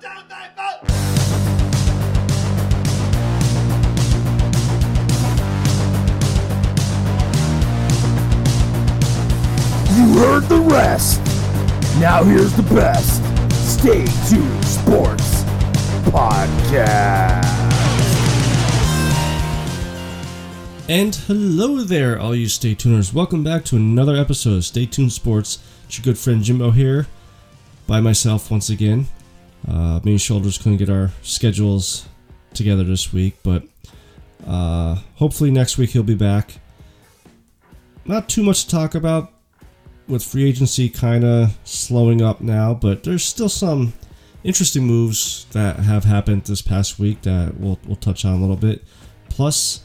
One, two, three, four. You heard the rest. Now here's the best. Stay tuned, sports podcast. And hello there, all you Stay Tuners. Welcome back to another episode of Stay Tuned Sports. It's your good friend Jimbo here, by myself once again. Uh, me and Shoulders couldn't get our schedules together this week, but uh, hopefully next week he'll be back. Not too much to talk about with free agency kind of slowing up now, but there's still some interesting moves that have happened this past week that we'll, we'll touch on a little bit. Plus,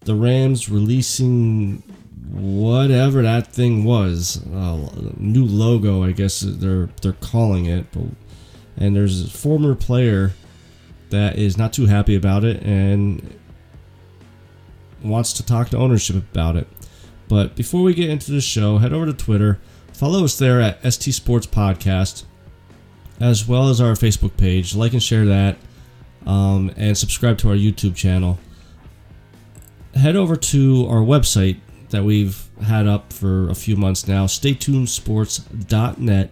the Rams releasing whatever that thing was, uh, new logo, I guess they're they're calling it. But, and there's a former player that is not too happy about it and wants to talk to ownership about it. But before we get into the show, head over to Twitter, follow us there at ST Sports Podcast, as well as our Facebook page. Like and share that, um, and subscribe to our YouTube channel head over to our website that we've had up for a few months now, staytunesports.net.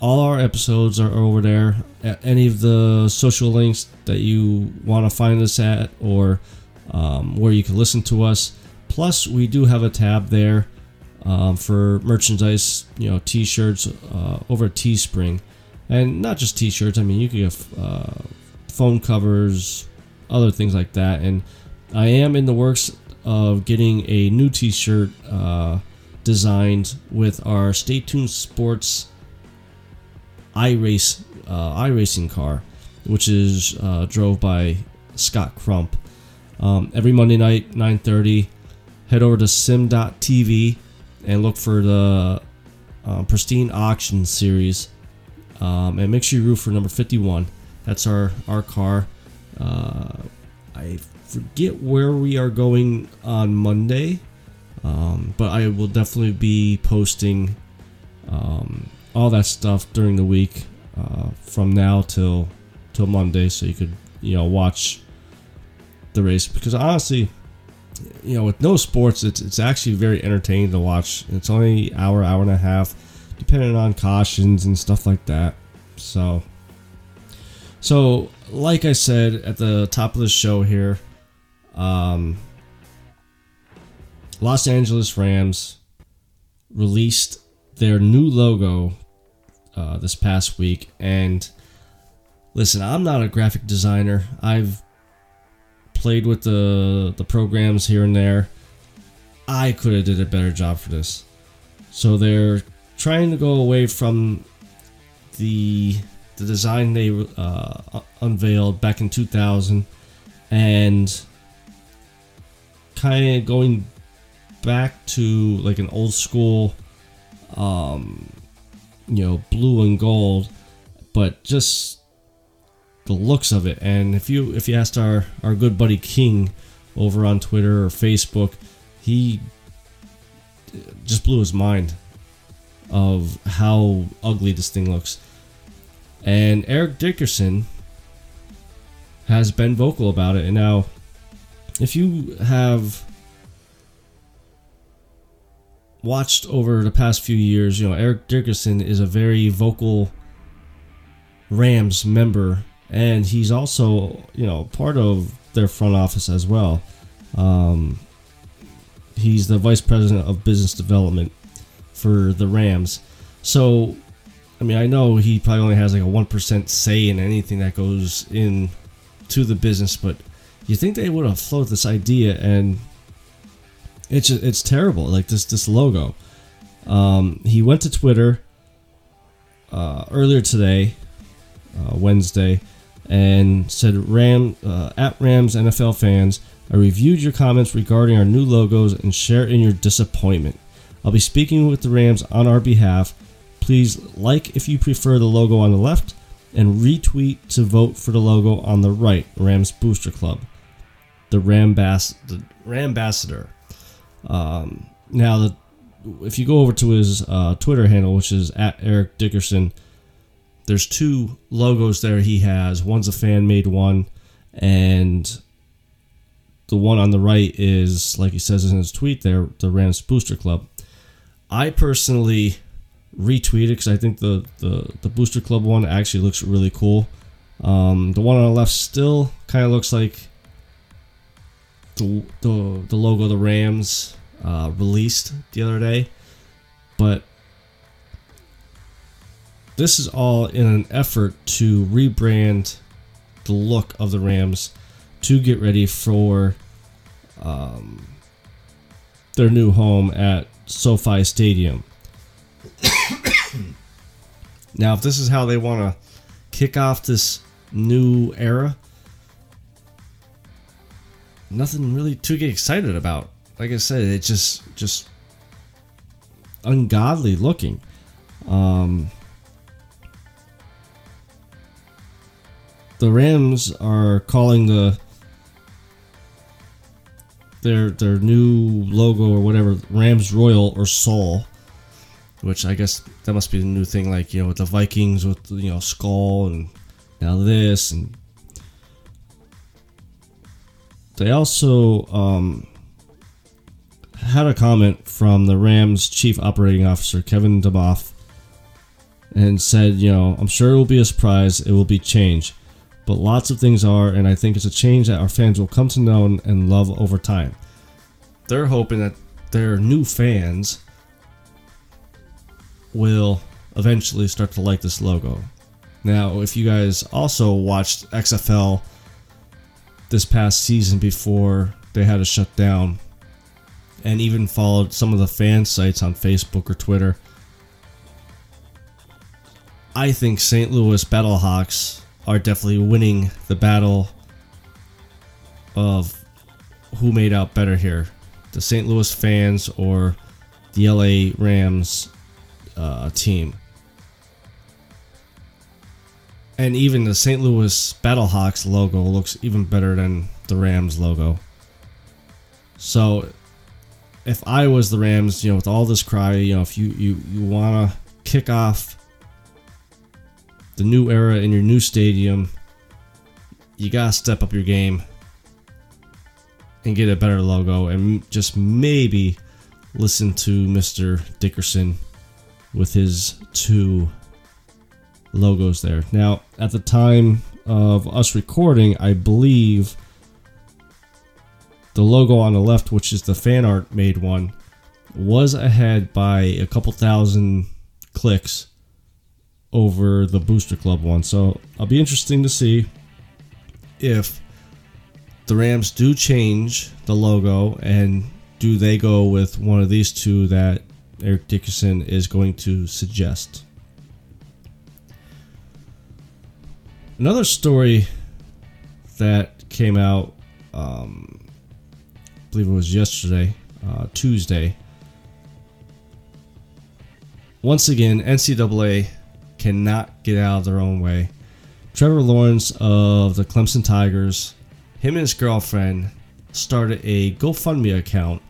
All our episodes are over there. A- Any of the social links that you want to find us at or um, where you can listen to us. Plus, we do have a tab there um, for merchandise, you know, t shirts uh, over at Teespring. And not just t shirts, I mean, you can get uh, phone covers, other things like that. And I am in the works of getting a new T-shirt uh, designed with our Stay Tuned Sports iRace uh, iRacing car, which is uh, drove by Scott Crump. Um, every Monday night, 9:30, head over to sim.tv and look for the uh, Pristine Auction series, um, and make sure you root for number 51. That's our our car. Uh, I forget where we are going on Monday, um, but I will definitely be posting um, all that stuff during the week uh, from now till till Monday, so you could you know watch the race. Because honestly, you know, with no sports, it's it's actually very entertaining to watch. It's only hour, hour and a half, depending on cautions and stuff like that. So. So, like I said at the top of the show here, um, Los Angeles Rams released their new logo uh, this past week. And listen, I'm not a graphic designer. I've played with the the programs here and there. I could have did a better job for this. So they're trying to go away from the the design they uh, unveiled back in 2000 and kind of going back to like an old school um you know blue and gold but just the looks of it and if you if you asked our our good buddy king over on twitter or facebook he just blew his mind of how ugly this thing looks and Eric Dickerson has been vocal about it. And now, if you have watched over the past few years, you know, Eric Dickerson is a very vocal Rams member, and he's also, you know, part of their front office as well. Um, he's the vice president of business development for the Rams. So, I mean, I know he probably only has like a one percent say in anything that goes in to the business, but you think they would have floated this idea, and it's it's terrible. Like this this logo. Um, he went to Twitter uh, earlier today, uh, Wednesday, and said, "Ram uh, at Rams NFL fans, I reviewed your comments regarding our new logos and share in your disappointment. I'll be speaking with the Rams on our behalf." Please like if you prefer the logo on the left and retweet to vote for the logo on the right, Rams Booster Club. The Rambas the Rambassador. Um, now, the, if you go over to his uh, Twitter handle, which is at Eric Dickerson, there's two logos there he has. One's a fan made one, and the one on the right is, like he says in his tweet there, the Rams Booster Club. I personally retweeted because I think the, the, the Booster Club one actually looks really cool. Um, the one on the left still kind of looks like the, the, the logo the Rams uh, released the other day. But this is all in an effort to rebrand the look of the Rams to get ready for um, their new home at SoFi Stadium. now, if this is how they want to kick off this new era, nothing really to get excited about. Like I said, it's just just ungodly looking. Um, the Rams are calling the their their new logo or whatever Rams Royal or Sol, which I guess that must be the new thing. Like you know, with the Vikings with you know skull and now this and they also um, had a comment from the Rams chief operating officer Kevin Demoff and said, you know, I'm sure it will be a surprise. It will be change but lots of things are, and I think it's a change that our fans will come to know and love over time. They're hoping that their new fans will eventually start to like this logo. Now, if you guys also watched XFL this past season before they had to shut down, and even followed some of the fan sites on Facebook or Twitter, I think St. Louis Battlehawks are definitely winning the battle of who made out better here the St. Louis fans or the LA Rams uh, team. And even the St. Louis Battlehawks logo looks even better than the Rams logo. So if I was the Rams, you know, with all this cry, you know, if you you, you want to kick off the new era in your new stadium, you gotta step up your game and get a better logo and just maybe listen to Mr. Dickerson with his two logos there. Now, at the time of us recording, I believe the logo on the left, which is the fan art made one, was ahead by a couple thousand clicks over the Booster Club one. So I'll be interesting to see if the Rams do change the logo and do they go with one of these two that Eric Dickerson is going to suggest. Another story that came out, um, I believe it was yesterday, uh, Tuesday. Once again, NCAA cannot get out of their own way. Trevor Lawrence of the Clemson Tigers, him and his girlfriend started a GoFundMe account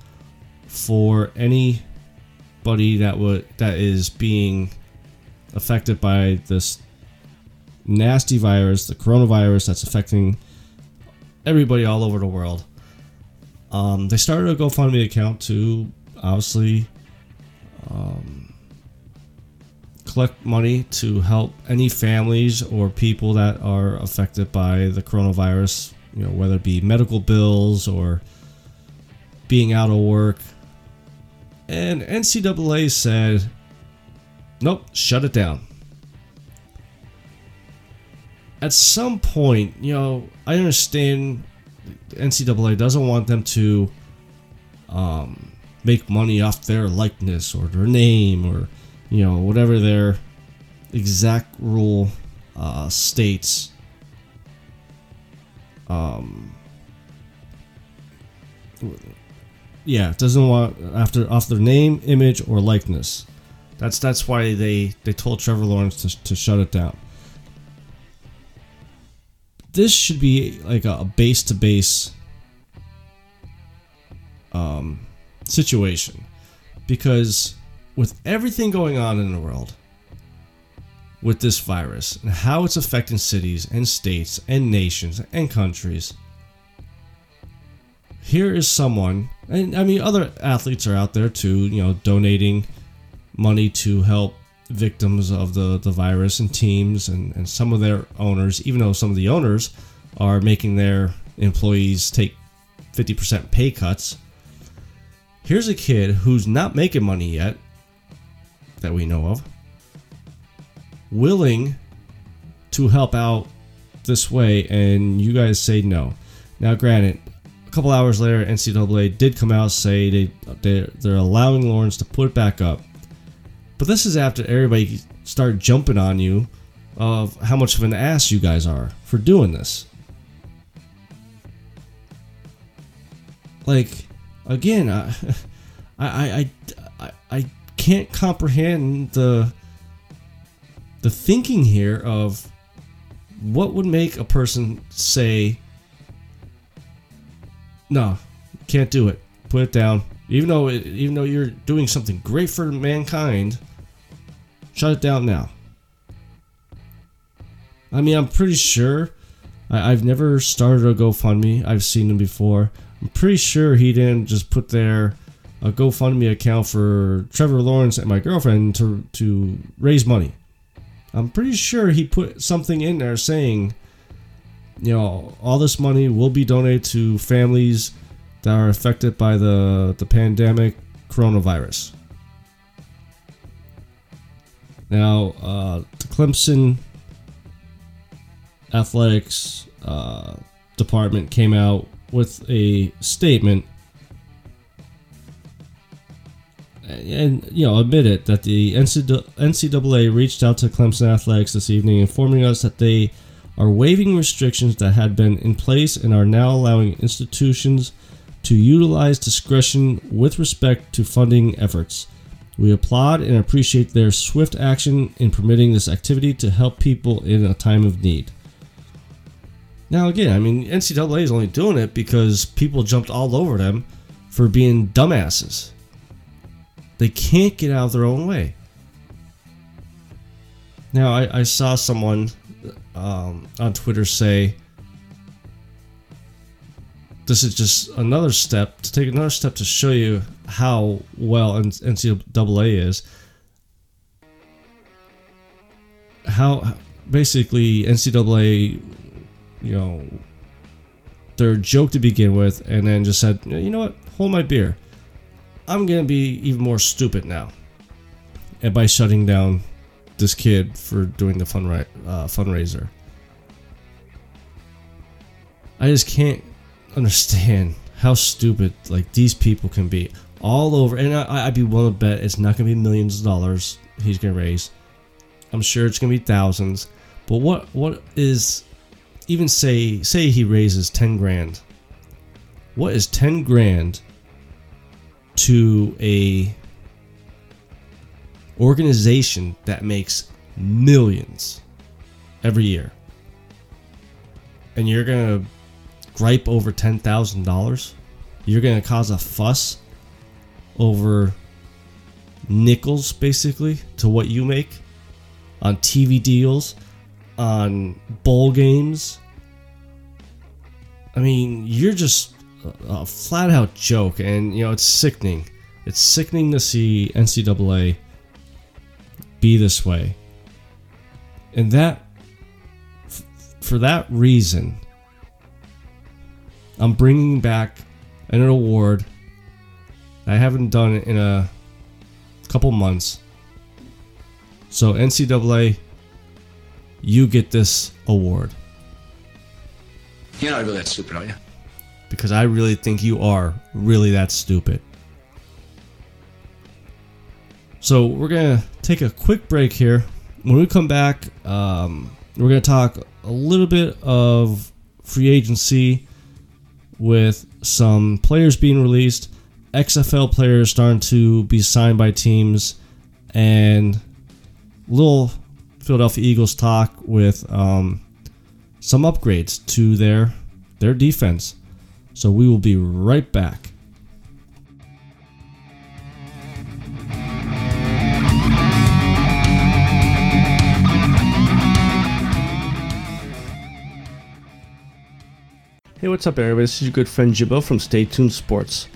for anybody that would that is being affected by this nasty virus, the coronavirus that's affecting everybody all over the world. Um, they started a GoFundMe account to obviously um, collect money to help any families or people that are affected by the coronavirus, you know, whether it be medical bills or being out of work. And NCAA said, nope, shut it down. At some point, you know, I understand NCAA doesn't want them to um, make money off their likeness or their name or you know, whatever their exact rule uh, states. Um, yeah, doesn't want after off their name, image, or likeness. That's that's why they they told Trevor Lawrence to, to shut it down. This should be like a base to base situation because with everything going on in the world, with this virus and how it's affecting cities and states and nations and countries. Here is someone, and I mean, other athletes are out there too, you know, donating money to help victims of the, the virus and teams and, and some of their owners, even though some of the owners are making their employees take 50% pay cuts. Here's a kid who's not making money yet, that we know of, willing to help out this way, and you guys say no. Now, granted, a couple hours later, NCAA did come out say they they're, they're allowing Lawrence to put it back up, but this is after everybody start jumping on you of how much of an ass you guys are for doing this. Like, again, I, I, I, I, can't comprehend the the thinking here of what would make a person say, "No, can't do it. Put it down." Even though it, even though you're doing something great for mankind, shut it down now. I mean, I'm pretty sure. I, I've never started a GoFundMe. I've seen them before. I'm pretty sure he didn't just put there a GoFundMe account for Trevor Lawrence and my girlfriend to to raise money. I'm pretty sure he put something in there saying, you know, all this money will be donated to families that are affected by the the pandemic coronavirus. Now, uh, the Clemson athletics uh, department came out with a statement and you know admitted that the NCAA reached out to Clemson athletics this evening, informing us that they are waiving restrictions that had been in place and are now allowing institutions to utilize discretion with respect to funding efforts. We applaud and appreciate their swift action in permitting this activity to help people in a time of need. Now, again, I mean, NCAA is only doing it because people jumped all over them for being dumbasses. They can't get out of their own way. Now, I, I saw someone um, on Twitter say this is just another step to take another step to show you how well NCAA is. How basically NCAA you know, their joke to begin with, and then just said, you know what, hold my beer. I'm gonna be even more stupid now, and by shutting down this kid for doing the uh, fundraiser. I just can't understand how stupid like these people can be all over. And I, I'd be willing to bet it's not gonna be millions of dollars he's gonna raise. I'm sure it's gonna be thousands. But what what is even say say he raises 10 grand what is 10 grand to a organization that makes millions every year and you're gonna gripe over $10,000 you're gonna cause a fuss over nickels basically to what you make on TV deals on bowl games. I mean, you're just a flat out joke, and you know it's sickening. It's sickening to see NCAA be this way, and that for that reason, I'm bringing back an award I haven't done in a couple months. So NCAA you get this award. You're not really that stupid, are you? Because I really think you are really that stupid. So we're gonna take a quick break here. When we come back, um, we're gonna talk a little bit of free agency with some players being released, XFL players starting to be signed by teams, and little Philadelphia Eagles talk with um, some upgrades to their their defense. So we will be right back. Hey, what's up, everybody? This is your good friend Jimbo from Stay Tuned Sports.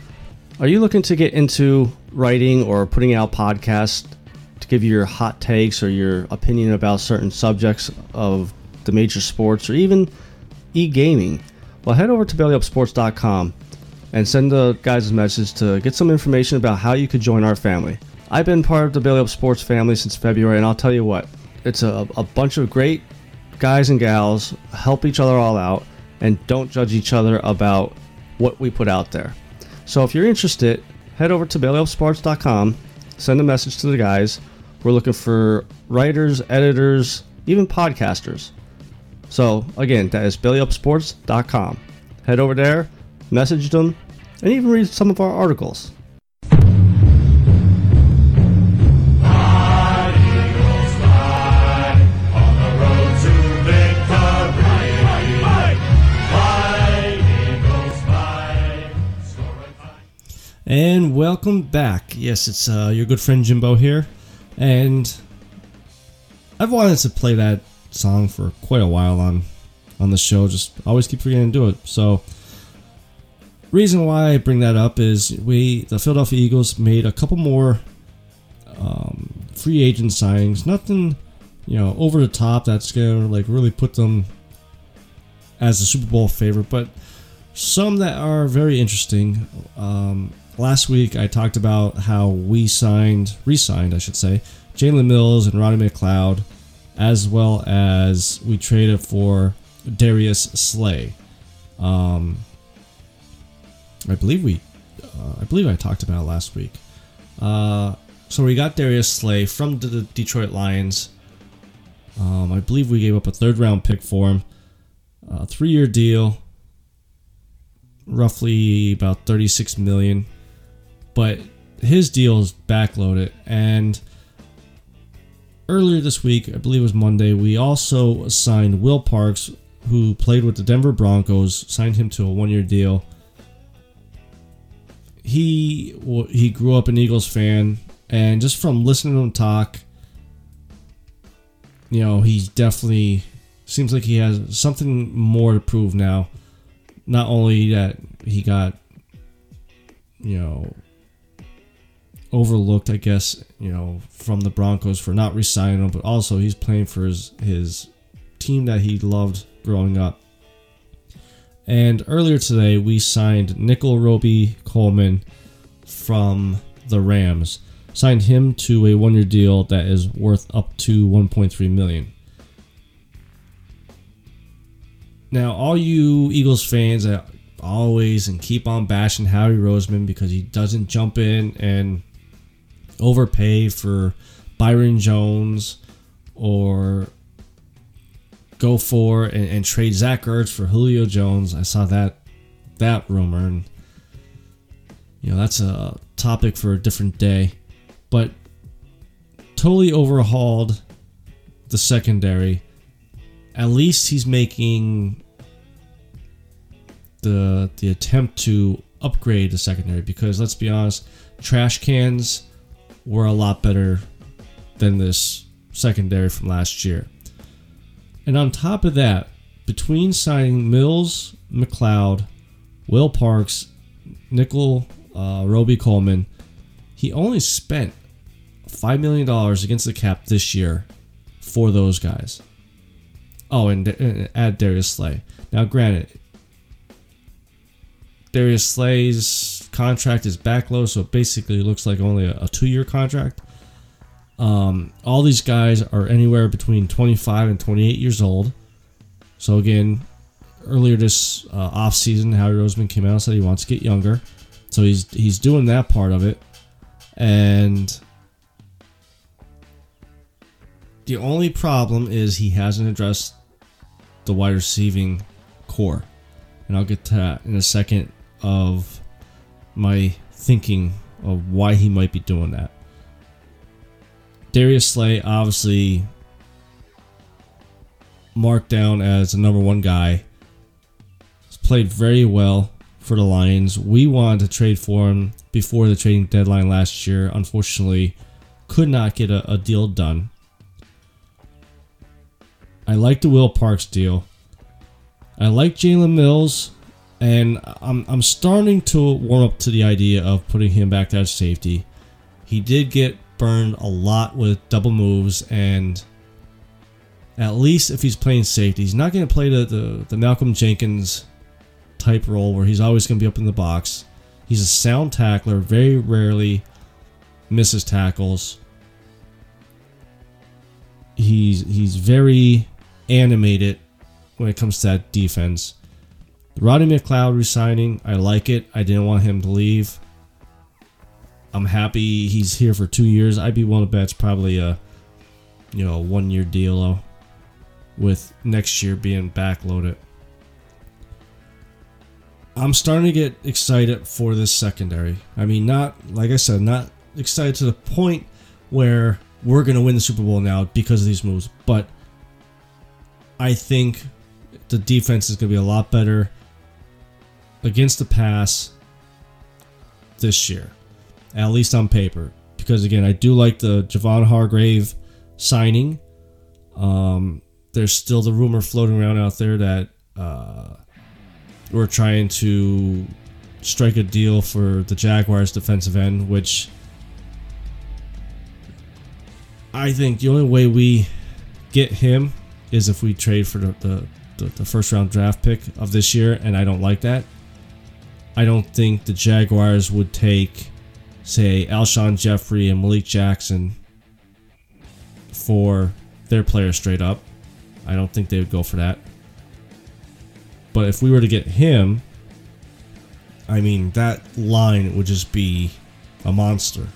Are you looking to get into writing or putting out podcasts to give you your hot takes or your opinion about certain subjects of the major sports or even e gaming? Well, head over to bellyupsports.com and send the guys a message to get some information about how you could join our family. I've been part of the Belly Up Sports family since February, and I'll tell you what, it's a, a bunch of great guys and gals, help each other all out, and don't judge each other about what we put out there. So if you're interested, head over to bellyupsports.com, send a message to the guys. We're looking for writers, editors, even podcasters. So again, that is bellyupsports.com. Head over there, message them, and even read some of our articles. And welcome back. Yes, it's uh, your good friend Jimbo here. And I've wanted to play that song for quite a while on on the show. Just always keep forgetting to do it. So, reason why I bring that up is we the Philadelphia Eagles made a couple more um, free agent signings. Nothing, you know, over the top that's gonna like really put them as a Super Bowl favorite, but some that are very interesting. Um, last week I talked about how we signed, re-signed, I should say, Jalen Mills and Roddy McLeod, as well as we traded for Darius Slay. Um, I believe we, uh, I believe I talked about it last week. Uh, so we got Darius Slay from the Detroit Lions. Um, I believe we gave up a third round pick for him. A three year deal, roughly about 36 million but his deal is backloaded. And earlier this week, I believe it was Monday, we also signed Will Parks, who played with the Denver Broncos, signed him to a one-year deal. He he grew up an Eagles fan, and just from listening to him talk, you know, he definitely seems like he has something more to prove now. Not only that he got, you know, overlooked, I guess, you know, from the Broncos for not resigning him, but also he's playing for his his team that he loved growing up. And earlier today, we signed Nickell Robey-Coleman from the Rams. Signed him to a one-year deal that is worth up to 1.3 million. Now, all you Eagles fans that always and keep on bashing Howie Roseman because he doesn't jump in and overpay for Byron Jones or go for and, and, trade Zach Ertz for Julio Jones. I saw that that rumor, and you know that's a topic for a different day. But totally overhauled the secondary. At least he's making the the attempt to upgrade the secondary because let's be honest, trash cans were a lot better than this secondary from last year. And on top of that, between signing Mills, McLeod, Will Parks, Nickell, uh, Robey-Coleman, he only spent $5 million against the cap this year for those guys. Oh, and, and add Darius Slay. Now, granted, Darius Slay's contract is backloaded, so it basically looks like only a, a two year contract. Um, all these guys are anywhere between 25 and 28 years old. So, again, earlier this uh, offseason, Howie Roseman came out and said he wants to get younger. So, he's, he's doing that part of it. And the only problem is he hasn't addressed the wide receiving core. And I'll get to that in a second of my thinking of why he might be doing that. Darius Slay, obviously marked down as the number one guy, He's played very well for the Lions. We wanted to trade for him before the trading deadline last year. Unfortunately, could not get a, a deal done. I like the Will Parks deal. I like Jalen Mills And I'm, I'm starting to warm up to the idea of putting him back at safety. He did get burned a lot with double moves, and at least if he's playing safety, he's not going to play the, the, the Malcolm Jenkins type role where he's always going to be up in the box. He's a sound tackler, very rarely misses tackles. He's he's very animated when it comes to that defense. Roddy McLeod resigning, I like it. I didn't want him to leave. I'm happy he's here for two years. I'd be willing to bet it's probably a you know one year deal with next year being backloaded. I'm starting to get excited for this secondary. I mean, not like I said, not excited to the point where we're going to win the Super Bowl now because of these moves, but I think the defense is going to be a lot better against the pass this year, at least on paper. Because again, I do like the Javon Hargrave signing. Um, there's still the rumor floating around out there that uh, we're trying to strike a deal for the Jaguars defensive end, which I think the only way we get him is if we trade for the, the, the, the first round draft pick of this year, and I don't like that. I don't think the Jaguars would take, say, Alshon Jeffery and Malik Jackson for their player straight up. I don't think they would go for that. But if we were to get him, I mean, that line would just be a monster.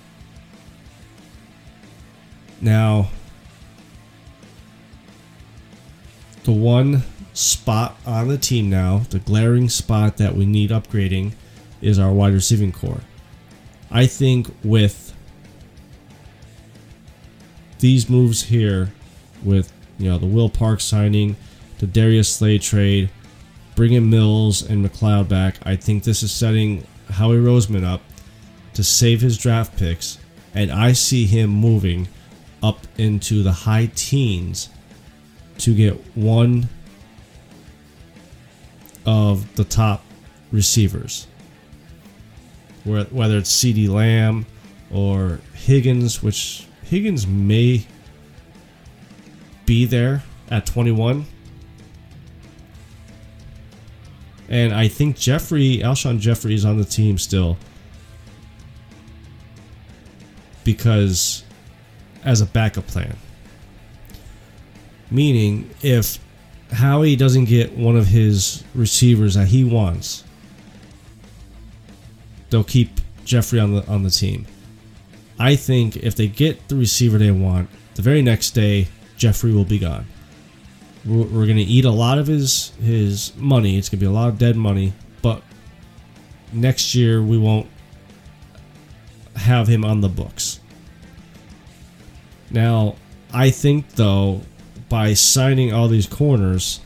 Now, the one spot on the team now, the glaring spot that we need upgrading, is our wide receiving core. I think with these moves here, with you know the Will Park signing, the Darius Slay trade, bringing Mills and McLeod back, I think this is setting Howie Roseman up to save his draft picks, and I see him moving up into the high teens to get one of the top receivers. Whether it's CeeDee Lamb or Higgins, which Higgins may be there at 21. And I think Jeffery, Alshon Jeffery is on the team still. Because as a backup plan. Meaning, if Howie doesn't get one of his receivers that he wants, they'll keep Jeffery on the on the team. I think if they get the receiver they want, the very next day Jeffery will be gone. We're, we're going to eat a lot of his his money. It's going to be a lot of dead money, but next year we won't have him on the books. Now, I think though, by signing all these corners,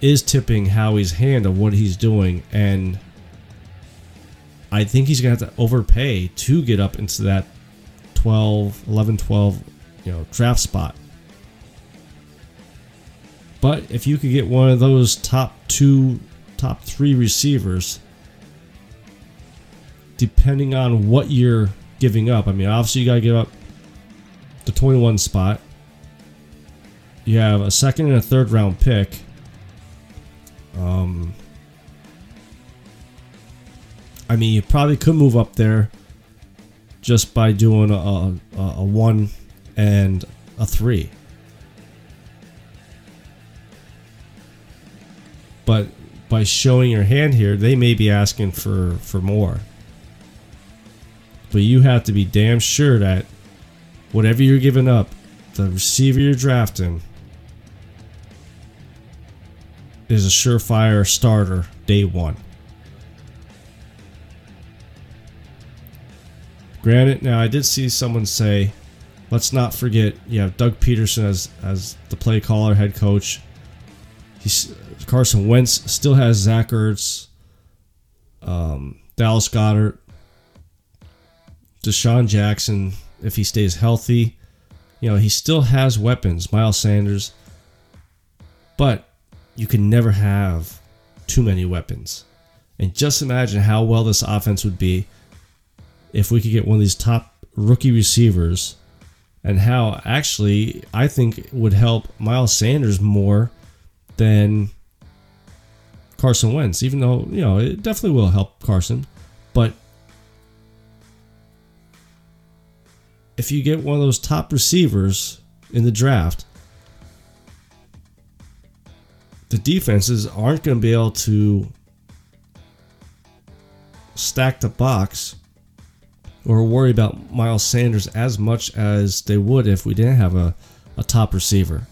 is tipping Howie's hand of what he's doing, and I think he's gonna have to overpay to get up into that 12, 11, 12, you know, draft spot. But if you could get one of those top two, top three receivers, depending on what you're giving up, I mean, obviously you got to give up the 21 spot. You have a second and a third round pick. Um, I mean, you probably could move up there just by doing a, a, a one and a three. But by showing your hand here, they may be asking for, for more. But you have to be damn sure that whatever you're giving up, the receiver you're drafting is a surefire starter day one. Granted, now I did see someone say, let's not forget you have Doug Pederson as as the play caller, head coach. He's Carson Wentz still has Zach Ertz, um, Dallas Goedert, DeSean Jackson, if he stays healthy. You know, he still has weapons, Miles Sanders. But you can never have too many weapons. And just imagine how well this offense would be if we could get one of these top rookie receivers and how actually I think would help Miles Sanders more than Carson Wentz, even though, you know, it definitely will help Carson. But if you get one of those top receivers in the draft, the defenses aren't going to be able to stack the box or worry about Miles Sanders as much as they would if we didn't have a, a top receiver.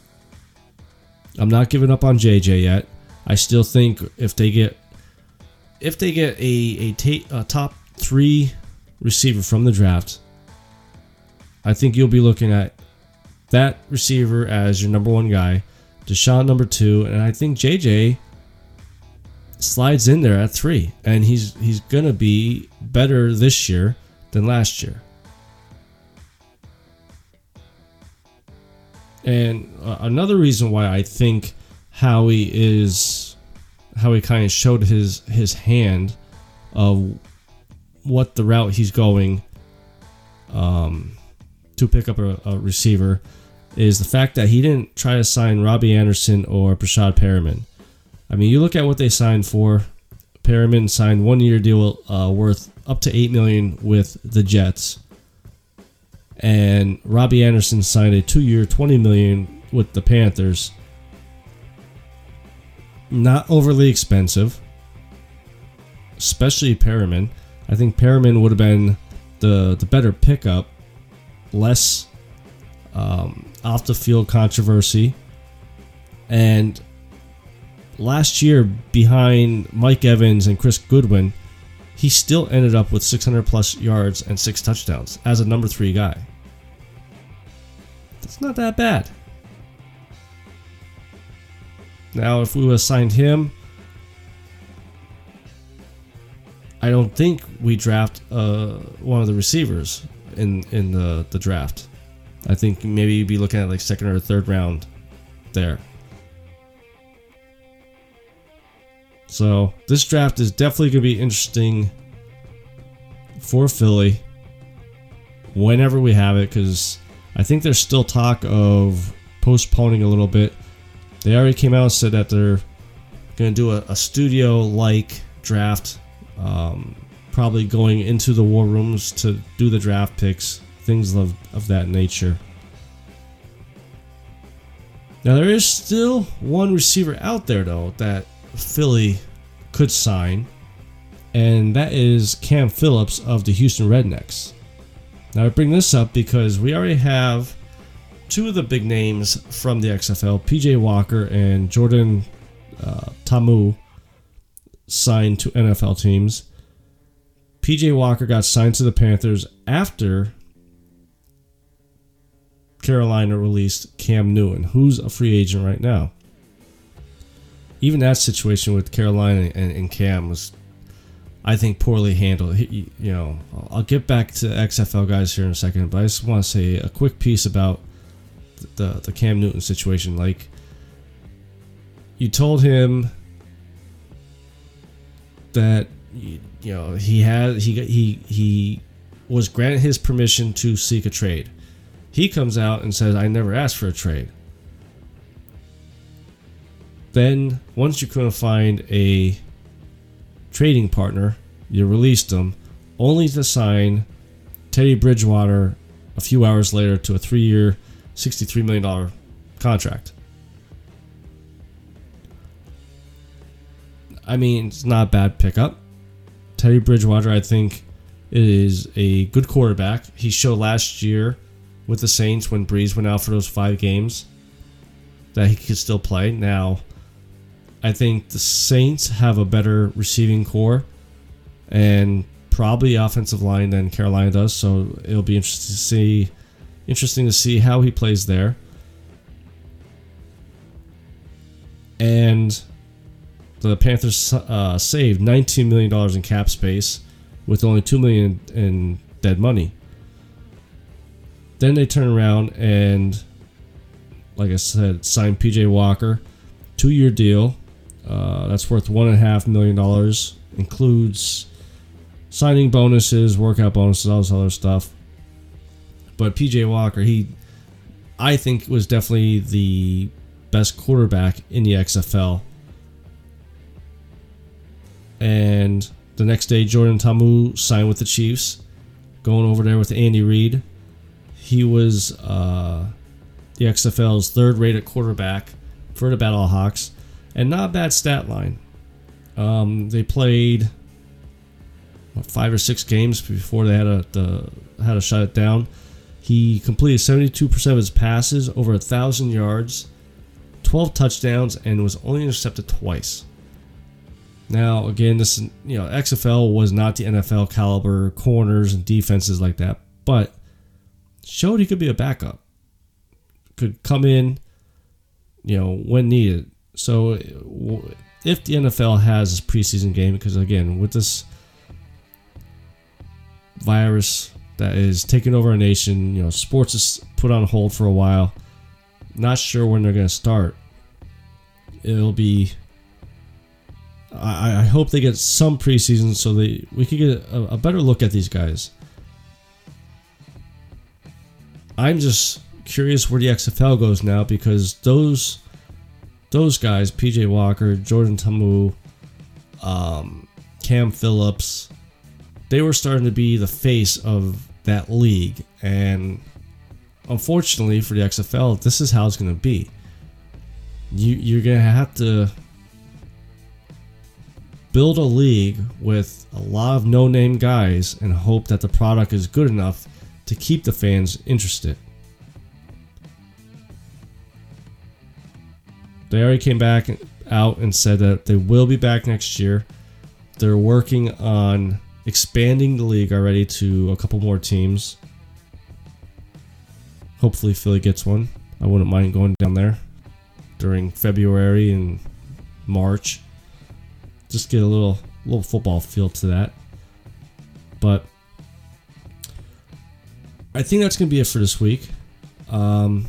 I'm not giving up on JJ yet. I still think if they get if they get a top three receiver from the draft, I think you'll be looking at that receiver as your number one guy, DeSean number two, and I think JJ slides in there at three, and he's he's gonna be better this year than last year. And uh, another reason why I think Howie is Howie kind of showed his his hand of what the route he's going um, to pick up a, a receiver is the fact that he didn't try to sign Robbie Anderson or Breshad Perriman. I mean, you look at what they signed for. Perriman signed one year deal uh, worth up to eight million with the Jets, and Robbie Anderson signed a two year, twenty million with the Panthers. Not overly expensive, especially Perriman. I think Perriman would have been the the better pickup, less um, off the field controversy, and last year behind Mike Evans and Chris Godwin, he still ended up with 600 plus yards and six touchdowns as a number three guy. That's not that bad. Now, if we have signed him, I don't think we draft uh, one of the receivers in in the the draft. I think maybe you'd be looking at like second or third round there. So this draft is definitely going to be interesting for Philly whenever we have it because I think there's still talk of postponing a little bit. They already came out and said that they're going to do a, a studio like draft, um, probably going into the war rooms to do the draft picks, things of, of that nature. Now, there is still one receiver out there, though, that Philly could sign, and that is Cam Phillips of the Houston Roughnecks. Now, I bring this up because we already have two of the big names from the XFL, PJ Walker and Jordan uh, Ta'amu, signed to NFL teams. PJ Walker got signed to the Panthers after Carolina released Cam Newton, who's a free agent right now even that situation with Carolina and, and Cam was, I think, poorly handled. He, you know, I'll get back to XFL guys here in a second, but I just want to say a quick piece about the the Cam Newton situation. Like, you told him that you know he had he he he was granted his permission to seek a trade. He comes out and says, "I never asked for a trade." Then, once you couldn't find a trading partner, you released them, only to sign Teddy Bridgewater a few hours later to a three year, $63 million contract. I mean, it's not a bad pickup. Teddy Bridgewater, I think, is a good quarterback. He showed last year with the Saints when Brees went out for those five games that he could still play. Now, I think the Saints have a better receiving core and probably offensive line than Carolina does. So it'll be interesting to see interesting to see how he plays there. And the Panthers uh, saved 19 million dollars in cap space with only 2 million in dead money. Then they turn around and like I said, signed PJ Walker, 2-year deal, Uh, that's worth one and a half million dollars. Includes signing bonuses, workout bonuses, all this other stuff. But PJ Walker, he, I think, was definitely the best quarterback in the XFL. And the next day, Jordan Ta'amu signed with the Chiefs, going over there with Andy Reid. He was uh, the XFL's third-rated quarterback for the Battlehawks, and not a bad stat line. Um, they played what, five or six games before they had a the, had to shut it down. He completed 72% of his passes, over a thousand yards, 12 touchdowns, and was only intercepted twice. Now, again, this you know XFL was not the NFL caliber corners and defenses like that, but showed he could be a backup. Could come in, you know, when needed. So, if the NFL has this preseason game, because again, with this virus that is taking over our nation, you know, sports is put on hold for a while. Not sure when they're going to start. It'll be. I, I hope they get some preseason so they we could get a, a better look at these guys. I'm just curious where the XFL goes now because those those guys, PJ Walker, Jordan Ta'amu, um, Cam Phillips, they were starting to be the face of that league. And unfortunately for the XFL, this is how it's going to be. You, you're going to have to build a league with a lot of no name guys and hope that the product is good enough to keep the fans interested. They already came back out and said that they will be back next year. They're working on expanding the league already to a couple more teams. Hopefully, Philly gets one. I wouldn't mind going down there during February and March. Just get a little little football feel to that. But I think that's gonna be it for this week. Um,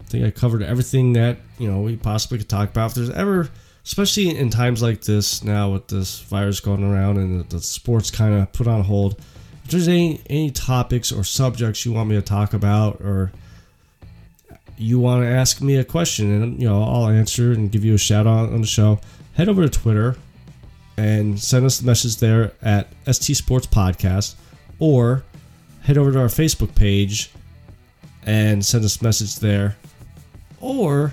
I think I covered everything that you know we possibly could talk about. If there's ever, especially in times like this now with this virus going around and the, the sports kind of put on hold, if there's any any topics or subjects you want me to talk about or you want to ask me a question and you know I'll answer and give you a shout out on the show, head over to Twitter and send us a message there at ST Sports Podcast or head over to our Facebook page and send us a message there. Or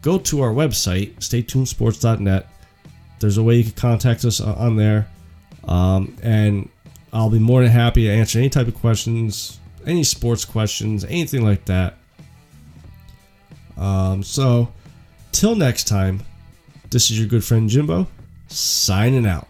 go to our website staytunesports.net there's a way you can contact us on there. Um, and i'll be more than happy to answer any type of questions any sports questions anything like that. Um, so till next time this is your good friend jimbo signing out